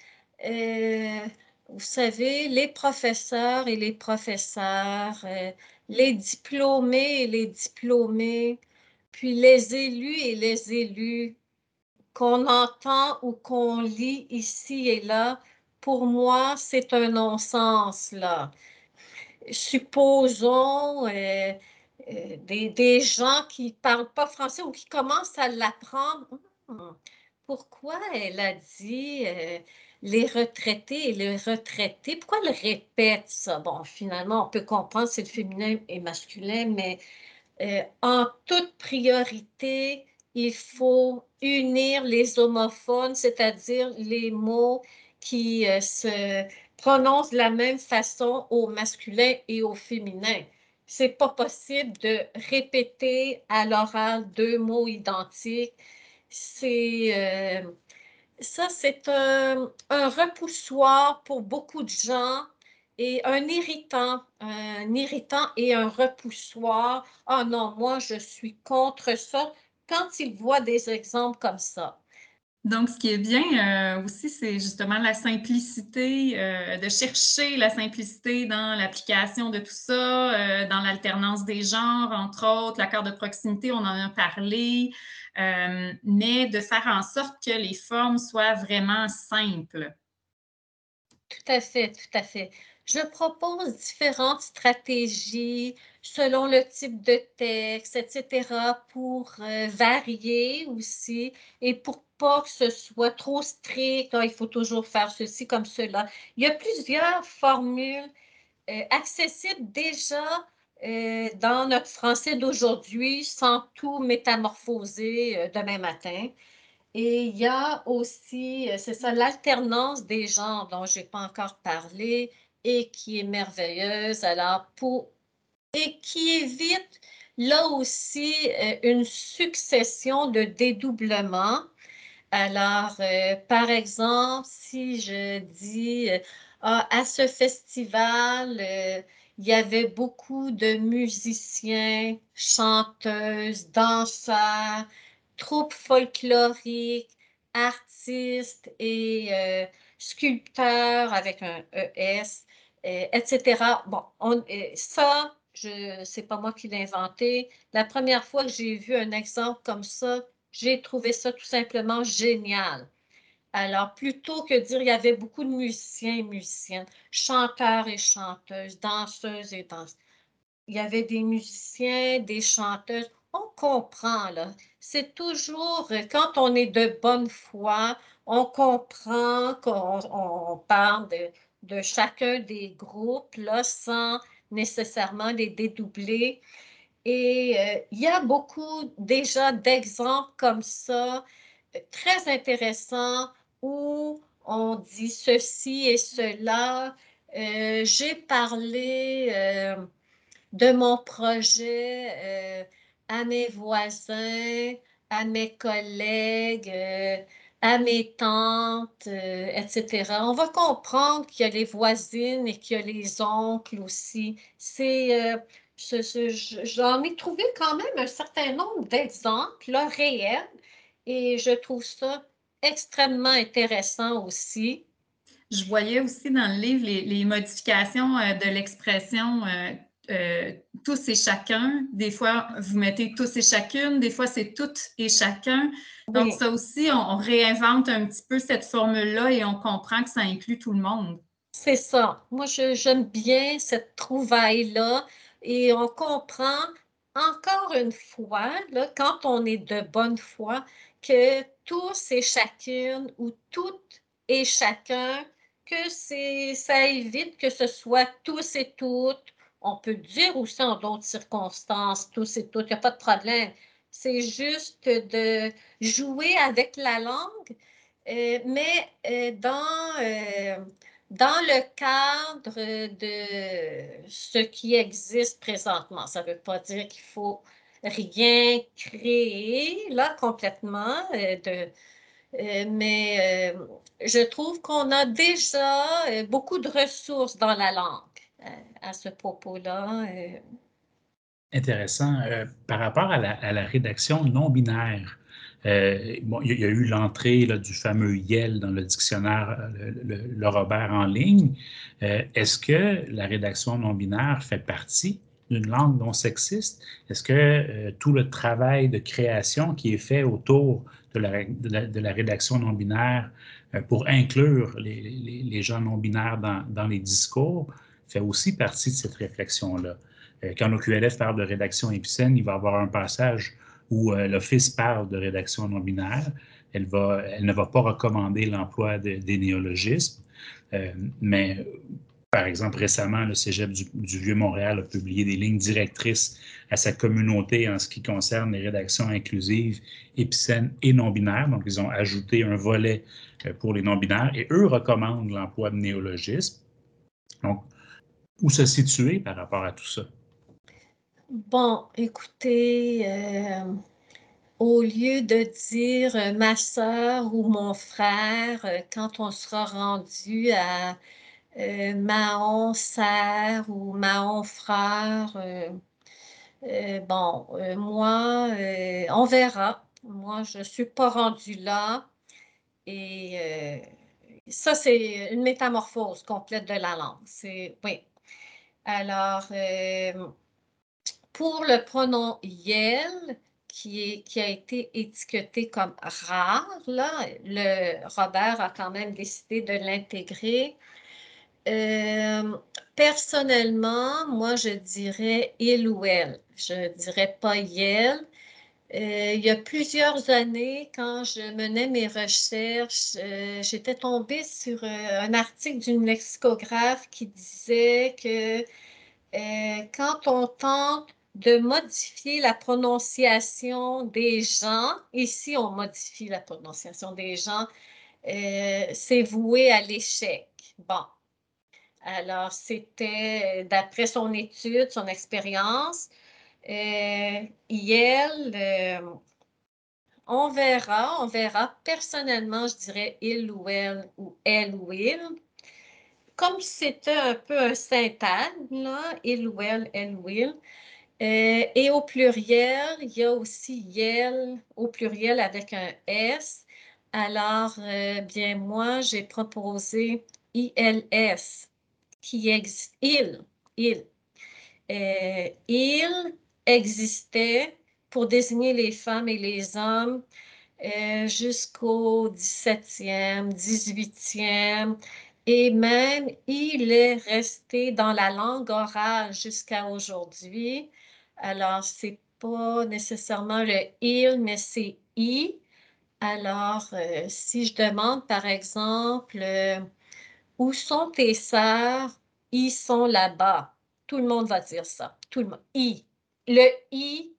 euh, vous savez, les professeurs et les professeurs, les diplômés et les diplômés, puis les élus et les élus qu'on entend ou qu'on lit ici et là, pour moi, c'est un non-sens, là. Supposons des, des, gens qui ne parlent pas français ou qui commencent à l'apprendre. Pourquoi elle a dit euh, les retraités et les retraités? Pourquoi elle répète ça? Bon, finalement, on peut comprendre c'est le féminin et masculin, mais euh, en toute priorité, il faut unir les homophones, c'est-à-dire les mots qui euh, se prononcent de la même façon au masculin et au féminin. C'est pas possible de répéter à l'oral deux mots identiques c'est euh, ça, c'est un, repoussoir pour beaucoup de gens et un irritant, un irritant et un repoussoir. Ah non, moi, je suis contre ça quand ils voient des exemples comme ça. Donc, ce qui est bien euh, aussi, c'est justement la simplicité, euh, de chercher la simplicité dans l'application de tout ça, euh, dans l'alternance des genres, entre autres, l'accord de proximité, on en a parlé, mais de faire en sorte que les formes soient vraiment simples. Tout à fait, tout à fait. Je propose différentes stratégies selon le type de texte, etc., pour varier aussi et pour pas que ce soit trop strict, ah, il faut toujours faire ceci comme cela. Il y a plusieurs formules euh, accessibles déjà euh, dans notre français d'aujourd'hui sans tout métamorphoser euh, demain matin. Et il y a aussi, c'est ça, l'alternance des genres dont je n'ai pas encore parlé et qui est merveilleuse. Alors, pour, et qui évite là aussi une succession de dédoublements alors, euh, par exemple, si je dis euh, ah, à ce festival, euh, il y avait beaucoup de musiciens, chanteuses, danseurs, troupes folkloriques, artistes et sculpteurs avec un ES, etc. Bon, ça, je c'est pas moi qui l'ai inventé. La première fois que j'ai vu un exemple comme ça, j'ai trouvé ça tout simplement génial. Alors, plutôt que dire il y avait beaucoup de musiciens et musiciennes, chanteurs et chanteuses, danseuses et danseuses, il y avait des musiciens, des chanteuses. On comprend, là. C'est toujours, quand on est de bonne foi, on comprend qu'on parle de, de, chacun des groupes, là, sans nécessairement les dédoubler. Et euh, il y a beaucoup déjà d'exemples comme ça, euh, très intéressants, où on dit ceci et cela. Euh, j'ai parlé de mon projet à mes voisins, à mes collègues, à mes tantes, etc. On va comprendre qu'il y a les voisines et qu'il y a les oncles aussi. C'est J'en ai trouvé quand même un certain nombre d'exemples réels et je trouve ça extrêmement intéressant aussi. Je voyais aussi dans le livre les, modifications euh, de l'expression euh, euh, tous et chacun. Des fois, vous mettez tous et chacune, des fois, c'est toutes et chacun. Donc, ça aussi, on, réinvente un petit peu cette formule-là et on comprend que ça inclut tout le monde. C'est ça. Moi, j'aime bien cette trouvaille-là et on comprend encore une fois, là, quand on est de bonne foi, que tous et chacune ou toutes et chacun, que c'est, ça évite que ce soit tous et toutes. On peut dire aussi en d'autres circonstances, tous et toutes, il n'y a pas de problème. C'est juste de jouer avec la langue, euh, mais euh, dans euh, dans le cadre de ce qui existe présentement. Ça ne veut pas dire qu'il faut rien créer là complètement, euh, euh, mais euh, je trouve qu'on a déjà beaucoup de ressources dans la langue à ce propos-là. Intéressant. par rapport à la rédaction non binaire, euh, il y a eu l'entrée du fameux YEL dans le dictionnaire euh, le, Robert en ligne. Euh, est-ce que la rédaction non binaire fait partie d'une langue non sexiste? Est-ce que tout le travail de création qui est fait autour de la, rédaction non binaire pour inclure les, gens non binaires dans, les discours fait aussi partie de cette réflexion-là? quand l'OQLF parle de rédaction épicène, il va avoir un passage où euh, l'Office parle de rédaction non binaire. Elle, ne va pas recommander l'emploi des néologismes, euh, mais par exemple, récemment, le Cégep du, Vieux-Montréal a publié des lignes directrices à sa communauté en ce qui concerne les rédactions inclusives, épicènes et non-binaires. Donc, ils ont ajouté un volet euh, pour les non-binaires et eux recommandent l'emploi de néologismes. Donc, où se situer par rapport à tout ça? Bon, écoutez, euh, au lieu de dire euh, ma soeur ou mon frère, euh, quand on sera rendu à Mahon sœur ou Mahon frère. Bon, moi, on verra. Moi, je ne suis pas rendue là. Et ça, c'est une métamorphose complète de la langue. C'est, oui. Alors, pour le pronom yel, qui, a été étiqueté comme rare, là, le Robert a quand même décidé de l'intégrer. Euh, personnellement, moi, je dirais il ou elle. Je dirais pas yel. Euh, il y a plusieurs années, quand je menais mes recherches, euh, j'étais tombée sur un article d'une lexicographe qui disait que quand on tente de modifier la prononciation des gens, ici on modifie la prononciation des gens, c'est voué à l'échec. Bon, alors, c'était d'après son étude, son expérience. Euh, euh, on verra, on verra. Personnellement, je dirais il ou elle ou elle ou il. Comme c'était un peu un syntagme, là, il ou elle, elle ou il. Euh, et au pluriel, il y a aussi yel au pluriel avec un S. Alors, euh, bien, moi, j'ai proposé ILS qui existe. Il, il. Euh, il existait pour désigner les femmes et les hommes euh, jusqu'au 17e, 18e, et même il est resté dans la langue orale jusqu'à aujourd'hui. Alors, c'est pas nécessairement le il, mais c'est i. Alors, euh, si je demande, par exemple, où sont tes sœurs? Ils sont là-bas. Tout le monde va dire ça. Tout le monde. I. Le I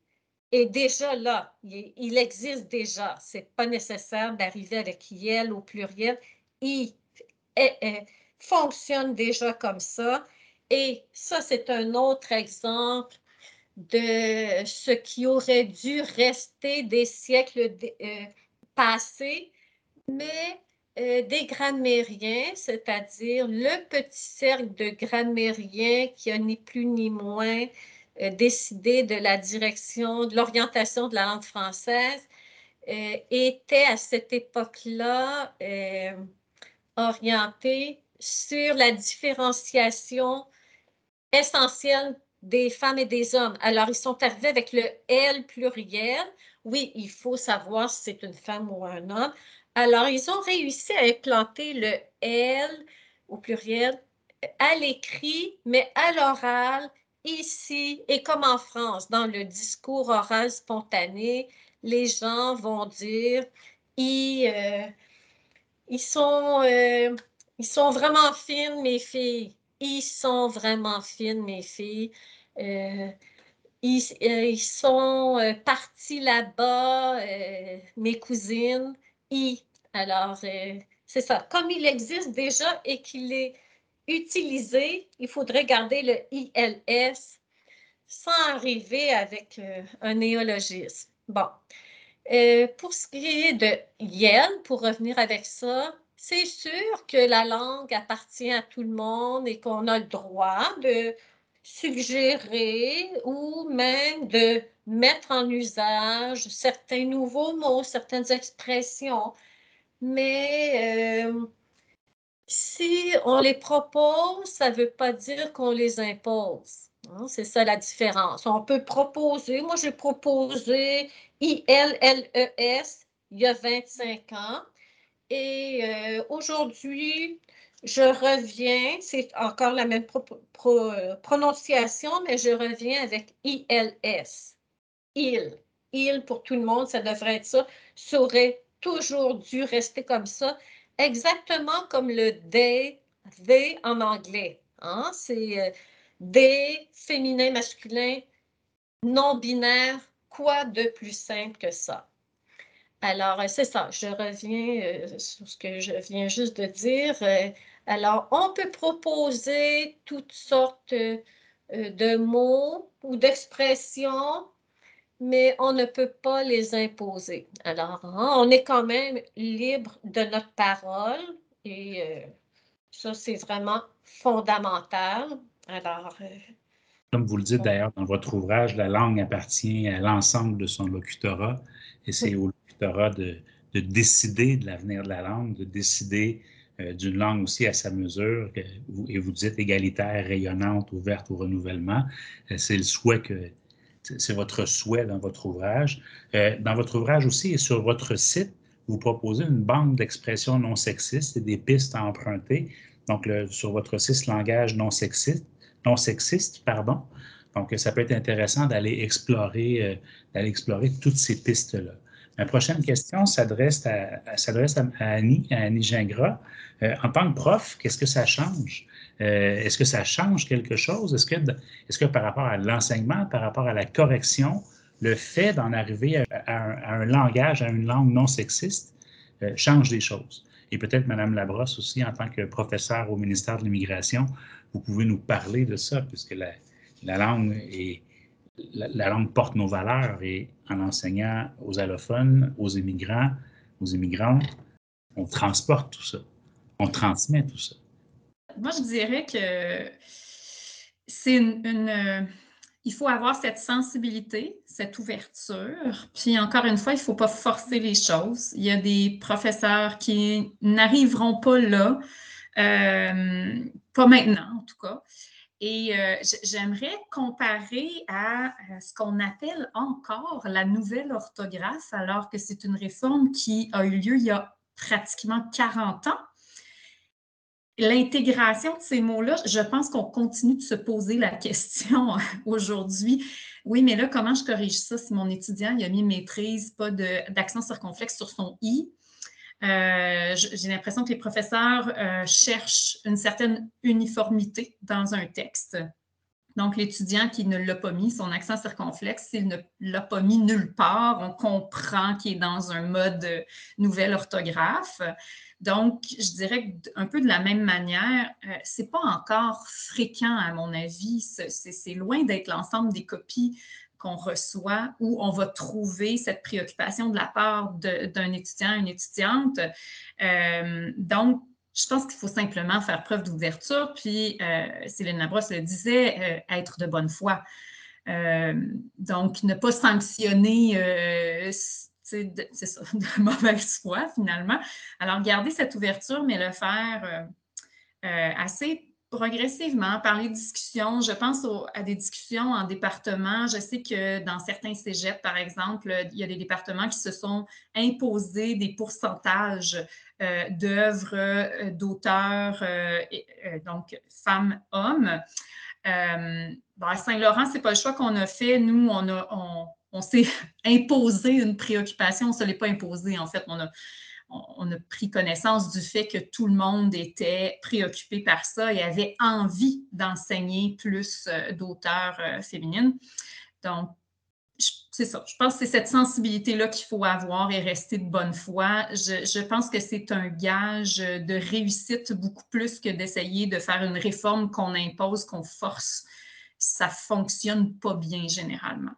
est déjà là. Il, existe déjà. C'est pas nécessaire d'arriver avec IL au pluriel. I fonctionne déjà comme ça. Et ça, c'est un autre exemple de ce qui aurait dû rester des siècles euh, passés, mais euh, des grammairiens, c'est-à-dire le petit cercle de grammairiens qui a ni plus ni moins euh, décidé de la direction, de l'orientation de la langue française, était à cette époque-là orienté sur la différenciation essentielle des femmes et des hommes. Alors, ils sont arrivés avec le L pluriel. Oui, il faut savoir si c'est une femme ou un homme. Alors, ils ont réussi à implanter le L au pluriel à l'écrit, mais à l'oral, ici, et comme en France, dans le discours oral spontané, les gens vont dire, ils, euh, ils, sont, euh, ils sont vraiment fines, mes filles. Ils sont vraiment fines, mes filles. Euh, ils, ils, sont partis là-bas, mes cousines. Alors, euh, c'est ça. Comme il existe déjà et qu'il est utilisé, il faudrait garder le ILS sans arriver avec euh, un néologisme. Bon. Euh, pour ce qui est de YEL, pour revenir avec ça, c'est sûr que la langue appartient à tout le monde et qu'on a le droit de suggérer ou même de mettre en usage certains nouveaux mots, certaines expressions. Mais euh, si on les propose, ça ne veut pas dire qu'on les impose. Hein. C'est ça la différence. On peut proposer, moi j'ai proposé ILLES il y a 25 ans et euh, aujourd'hui, je reviens, c'est encore la même prononciation, mais je reviens avec ILS. Il. Il pour tout le monde, ça devrait être ça. Ça aurait toujours dû rester comme ça, exactement comme le they, they en anglais. Hein? C'est euh, they, féminin, masculin, non binaire. Quoi de plus simple que ça? Alors, euh, c'est ça, je reviens euh, sur ce que je viens juste de dire. Alors, on peut proposer toutes sortes euh, de mots ou d'expressions, mais on ne peut pas les imposer. Alors, hein, on est quand même libre de notre parole et euh, Ça, c'est vraiment fondamental. Alors, comme vous le dites d'ailleurs dans votre ouvrage, la langue appartient à l'ensemble de son locutorat et c'est au locutorat de, décider de l'avenir de la langue, de décider euh, d'une langue aussi à sa mesure, et vous dites égalitaire, rayonnante, ouverte au renouvellement. Euh, c'est le souhait que c'est votre souhait dans votre ouvrage. Euh, dans votre ouvrage aussi et sur votre site, vous proposez une banque d'expressions non sexistes et des pistes à emprunter. Donc, sur votre site langage non sexiste, non sexiste, pardon. Donc, ça peut être intéressant d'aller explorer, euh, d'aller explorer toutes ces pistes-là. Ma prochaine question s'adresse à, à, Annie, à Annie Gingras. Euh, en tant que prof, qu'est-ce que ça change? Euh, est-ce que ça change quelque chose? Est-ce que, est-ce que par rapport à l'enseignement, par rapport à la correction, le fait d'en arriver à, un, langage, à une langue non sexiste, change des choses? Et peut-être Mme Labrosse aussi, en tant que professeur au ministère de l'Immigration, vous pouvez nous parler de ça, puisque la, langue est, la, langue porte nos valeurs et en enseignant aux allophones, aux immigrants, aux immigrantes, on transporte tout ça, on transmet tout ça. Moi, je dirais que c'est une, il faut avoir cette sensibilité, cette ouverture. Puis encore une fois, il ne faut pas forcer les choses. Il y a des professeurs qui n'arriveront pas là euh, pas maintenant, en tout cas. Et euh, j'aimerais comparer à ce qu'on appelle encore la nouvelle orthographe, alors que c'est une réforme qui a eu lieu il y a pratiquement 40 ans. L'intégration de ces mots-là, je pense qu'on continue de se poser la question [LAUGHS] aujourd'hui. Oui, mais là, comment je corrige ça si mon étudiant il a mis maîtrise, pas d'accent circonflexe sur son i? Euh, j'ai l'impression que les professeurs euh, cherchent une certaine uniformité dans un texte. Donc, l'étudiant qui ne l'a pas mis, son accent circonflexe, s'il ne l'a pas mis nulle part, on comprend qu'il est dans un mode nouvelle orthographe. Donc, je dirais un peu de la même manière, euh, ce n'est pas encore fréquent, à mon avis. C'est loin d'être l'ensemble des copies reçoit où on va trouver cette préoccupation de la part d'un étudiant, une étudiante. Euh, donc, je pense qu'il faut simplement faire preuve d'ouverture. Puis, euh, Céline Labrosse le disait, euh, être de bonne foi. donc, ne pas sanctionner, c'est ça, [LAUGHS] de mauvaise foi finalement. Alors, garder cette ouverture, mais le faire assez progressivement par les discussions. Je pense à des discussions en département. Je sais que dans certains cégeps, par exemple, il y a des départements qui se sont imposés des pourcentages euh, d'œuvres euh, d'auteurs, euh, donc femmes-hommes. à Saint-Laurent, ce n'est pas le choix qu'on a fait. Nous, on, on s'est [LAUGHS] imposé une préoccupation. On ne se l'est pas imposé, en fait. On a, on a pris connaissance du fait que tout le monde était préoccupé par ça et avait envie d'enseigner plus euh, d'auteurs euh, féminines. Donc, c'est ça. Je pense que c'est cette sensibilité-là qu'il faut avoir et rester de bonne foi. Je, pense que c'est un gage de réussite beaucoup plus que d'essayer de faire une réforme qu'on impose, qu'on force. Ça ne fonctionne pas bien généralement.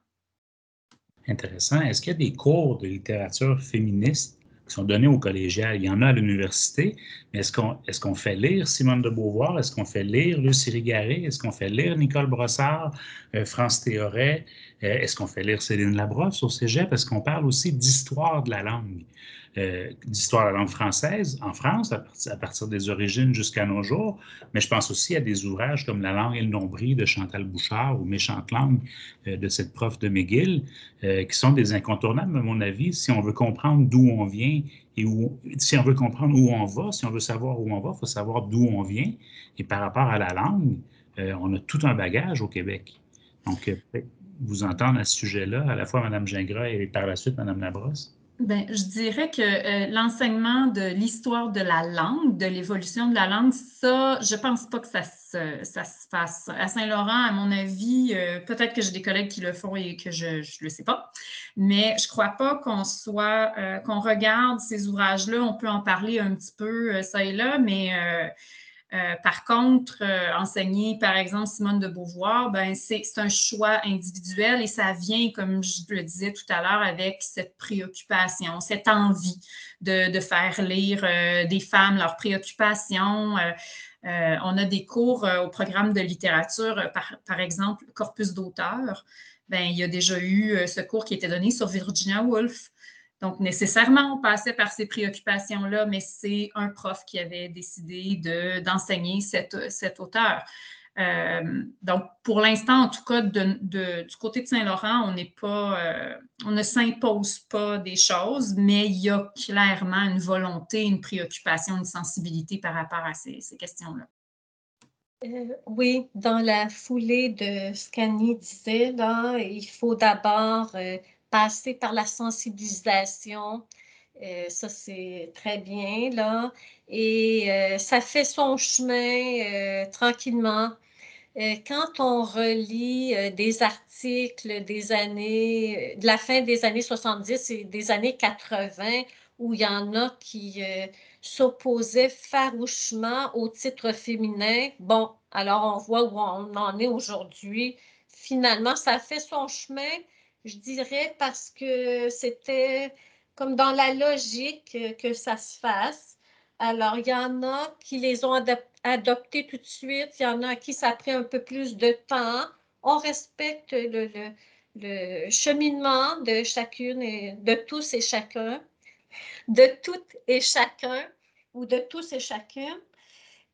Intéressant. Est-ce qu'il y a des cours de littérature féministe qui sont donnés au collégial. Il y en a à l'université, mais est-ce qu'on fait lire Simone de Beauvoir? Est-ce qu'on fait lire Lucie Rigaré? Est-ce qu'on fait lire Nicole Brossard, euh, France Théoret? Euh, est-ce qu'on fait lire Céline Labrosse au cégep? Est-ce qu'on parle aussi d'histoire de la langue? Euh, d'histoire de la langue française en France, à, partir des origines jusqu'à nos jours, mais je pense aussi à des ouvrages comme La langue et le nombril de Chantal Bouchard ou Méchante langue euh, de cette prof de McGill, euh, qui sont des incontournables, à mon avis, si on veut comprendre d'où on vient et où, si on veut comprendre où on va, si on veut savoir où on va, il faut savoir d'où on vient. Et par rapport à la langue, on a tout un bagage au Québec. Donc, vous entendre à ce sujet-là, à la fois Mme Gingras et par la suite Mme Labrosse? Bien, je dirais que euh, l'enseignement de l'histoire de la langue, de l'évolution de la langue, ça, je ne pense pas que ça se, ça se fasse. À Saint-Laurent, à mon avis, euh, peut-être que j'ai des collègues qui le font et que je ne le sais pas, mais je ne crois pas qu'on soit, euh, qu'on regarde ces ouvrages-là. On peut en parler un petit peu ça et là, mais Euh, par contre, euh, enseigner, par exemple, Simone de Beauvoir, ben, c'est un choix individuel et ça vient, comme je le disais tout à l'heure, avec cette préoccupation, cette envie de, faire lire euh, des femmes leurs préoccupations. on a des cours au programme de littérature, par, exemple, corpus d'auteurs. Ben, il y a déjà eu ce cours qui était donné sur Virginia Woolf. Donc, nécessairement, on passait par ces préoccupations-là, mais c'est un prof qui avait décidé d'enseigner cet auteur. Euh, donc, pour l'instant, en tout cas, du côté de Saint-Laurent, on n'est pas, euh, on ne s'impose pas des choses, mais il y a clairement une volonté, une préoccupation, une sensibilité par rapport à ces, questions-là. Euh, oui, dans la foulée de ce qu'Annie disait, il faut d'abord passer par la sensibilisation. Euh, ça, c'est très bien, là. Et euh, ça fait son chemin euh, tranquillement. quand on relit des articles des années, de la fin des années 70 et des années 80, où il y en a qui s'opposaient farouchement au titre féminin, bon, alors on voit où on en est aujourd'hui. Finalement, ça fait son chemin je dirais parce que c'était comme dans la logique que ça se fasse. Alors, il y en a qui les ont adoptés tout de suite, il y en a à qui ça a pris un peu plus de temps. On respecte le, le, cheminement de chacune et de tous et chacun, de toutes et chacun ou de tous et chacune.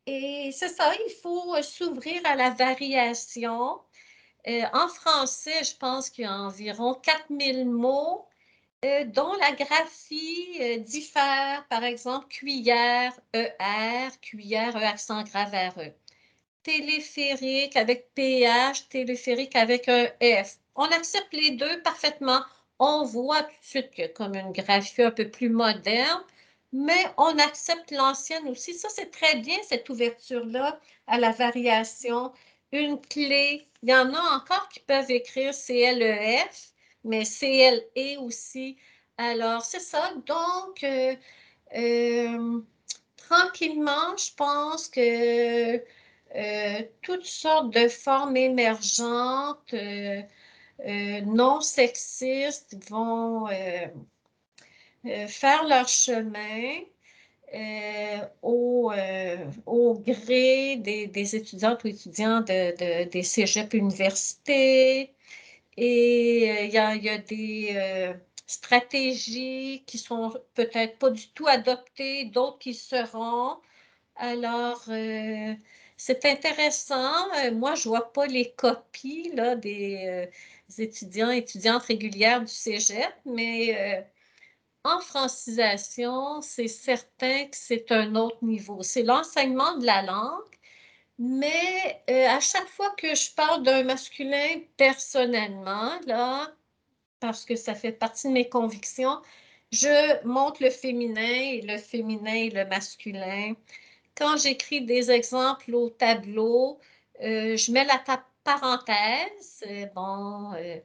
Et c'est ça, il faut s'ouvrir à la variation, euh, en français, je pense qu'il y a environ 4000 mots euh, dont la graphie euh, diffère. Par exemple, cuillère, ER, cuillère, E accent grave RE. Téléphérique avec PH, téléphérique avec un F. On accepte les deux parfaitement. On voit tout de suite que comme une graphie un peu plus moderne, mais on accepte l'ancienne aussi. Ça, c'est très bien, cette ouverture-là à la variation une clé. Il y en a encore qui peuvent écrire CLEF, mais CLE aussi. Alors, c'est ça. Donc, euh, euh, tranquillement, je pense que euh, toutes sortes de formes émergentes, non sexistes, vont faire leur chemin. Euh, au, euh, au, gré des, étudiantes ou étudiants de, des cégeps universités. Et euh, il y, a, des stratégies qui sont peut-être pas du tout adoptées, d'autres qui seront. Alors, c'est intéressant. moi, je vois pas les copies là, des étudiants et étudiantes régulières du cégep, mais en francisation, c'est certain que c'est un autre niveau. C'est l'enseignement de la langue, mais euh, à chaque fois que je parle d'un masculin personnellement, là, parce que ça fait partie de mes convictions, je montre le féminin le féminin et le masculin. Quand j'écris des exemples au tableau, euh, je mets la parenthèse. Bon, euh,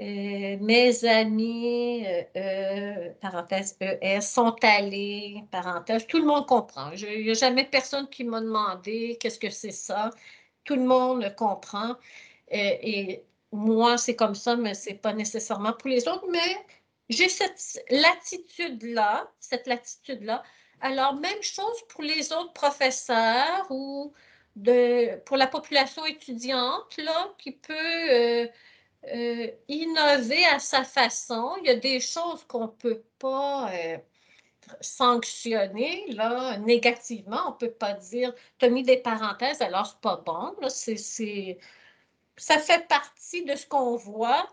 euh, mes amis, euh, euh, parenthèse ES, sont allés, parenthèse, tout le monde comprend. Il n'y a jamais personne qui m'a demandé qu'est-ce que c'est ça. Tout le monde comprend. et moi, c'est comme ça, mais ce n'est pas nécessairement pour les autres. Mais j'ai cette latitude-là, cette latitude-là. Alors, même chose pour les autres professeurs ou de, pour la population étudiante, là, qui peut euh, innover à sa façon. Il y a des choses qu'on ne peut pas euh, sanctionner là, négativement. On ne peut pas dire tu as mis des parenthèses, alors c'est pas bon. Là, Ça fait partie de ce qu'on voit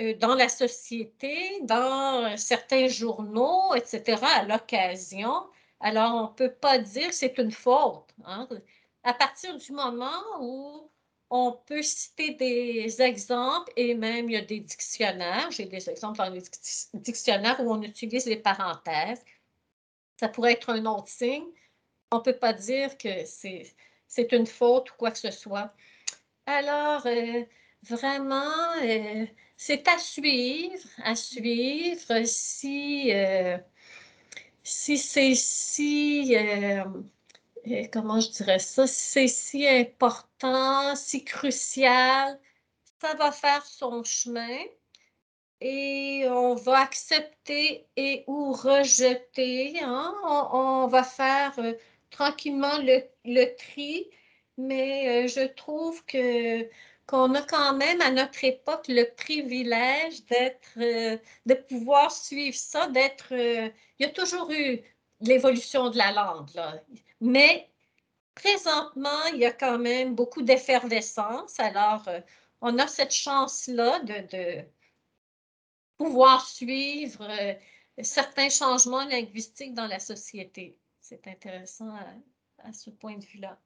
euh, dans la société, dans certains journaux, etc., à l'occasion. Alors, on ne peut pas dire c'est une faute. Hein. À partir du moment où on peut citer des exemples et même il y a des dictionnaires. J'ai des exemples dans les dictionnaires où on utilise les parenthèses. Ça pourrait être un autre signe. On ne peut pas dire que c'est une faute ou quoi que ce soit. Alors, euh, vraiment, euh, c'est à suivre, à suivre si, euh, si c'est si comment je dirais ça, c'est si important, si crucial, ça va faire son chemin et on va accepter et ou rejeter. Hein? On, va faire euh, tranquillement le, le, tri, mais euh, je trouve que qu'on a quand même à notre époque le privilège d'être, euh, de pouvoir suivre ça, d'être. il y a toujours eu l'évolution de la langue, là. Mais présentement, il y a quand même beaucoup d'effervescence. Alors, on a cette chance-là de pouvoir suivre euh, certains changements linguistiques dans la société. C'est intéressant à, ce point de vue-là.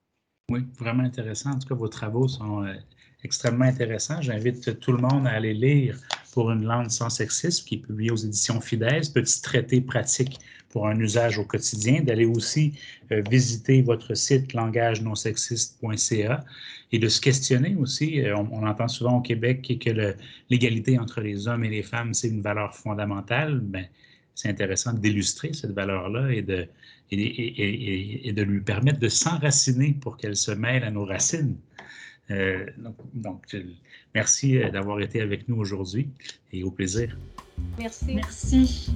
Oui, vraiment intéressant. En tout cas, vos travaux sont euh, extrêmement intéressants. J'invite tout le monde à aller lire Pour une langue sans sexisme, qui est publié aux éditions Fidesz, petit traité pratique pour un usage au quotidien, d'aller aussi euh, visiter votre site langage-non-sexiste.ca et de se questionner aussi. Euh, on, entend souvent au Québec que l'égalité entre les hommes et les femmes, c'est une valeur fondamentale. Ben, c'est intéressant d'illustrer cette valeur-là et de, et, et, de lui permettre de s'enraciner pour qu'elle se mêle à nos racines. Euh, donc, donc, merci d'avoir été avec nous aujourd'hui et au plaisir. Merci. Merci.